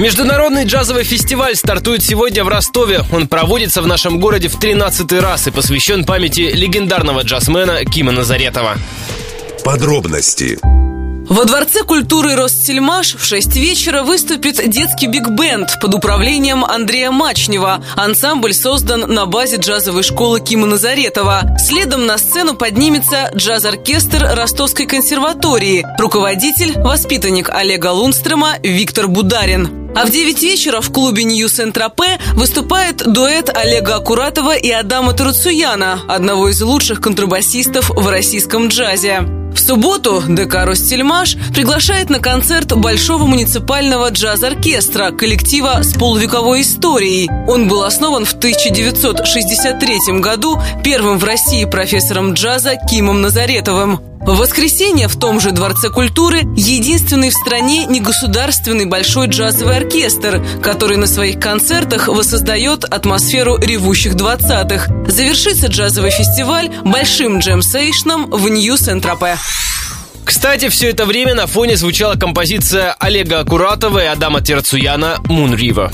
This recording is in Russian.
Международный джазовый фестиваль стартует сегодня в Ростове. Он проводится в нашем городе в 13 раз и посвящен памяти легендарного джазмена Кима Назаретова. Подробности во Дворце культуры «Ростсельмаш» в 6 вечера выступит детский биг-бенд под управлением Андрея Мачнева. Ансамбль создан на базе джазовой школы Кима Назаретова. Следом на сцену поднимется джаз-оркестр Ростовской консерватории. Руководитель – воспитанник Олега Лунстрема Виктор Бударин. А в 9 вечера в клубе Нью Сент-Тропе выступает дуэт Олега Акуратова и Адама Таруцуяна, одного из лучших контрабасистов в российском джазе. В субботу ДК «Ростельмаш» приглашает на концерт Большого муниципального джаз-оркестра коллектива с полувековой историей. Он был основан в 1963 году первым в России профессором джаза Кимом Назаретовым. В воскресенье в том же Дворце культуры единственный в стране негосударственный большой джазовый оркестр, который на своих концертах воссоздает атмосферу ревущих двадцатых. Завершится джазовый фестиваль большим джем-сейшном в Нью-Сент-Тропе. Кстати, все это время на фоне звучала композиция Олега Акуратова и Адама Терцуяна «Moon River».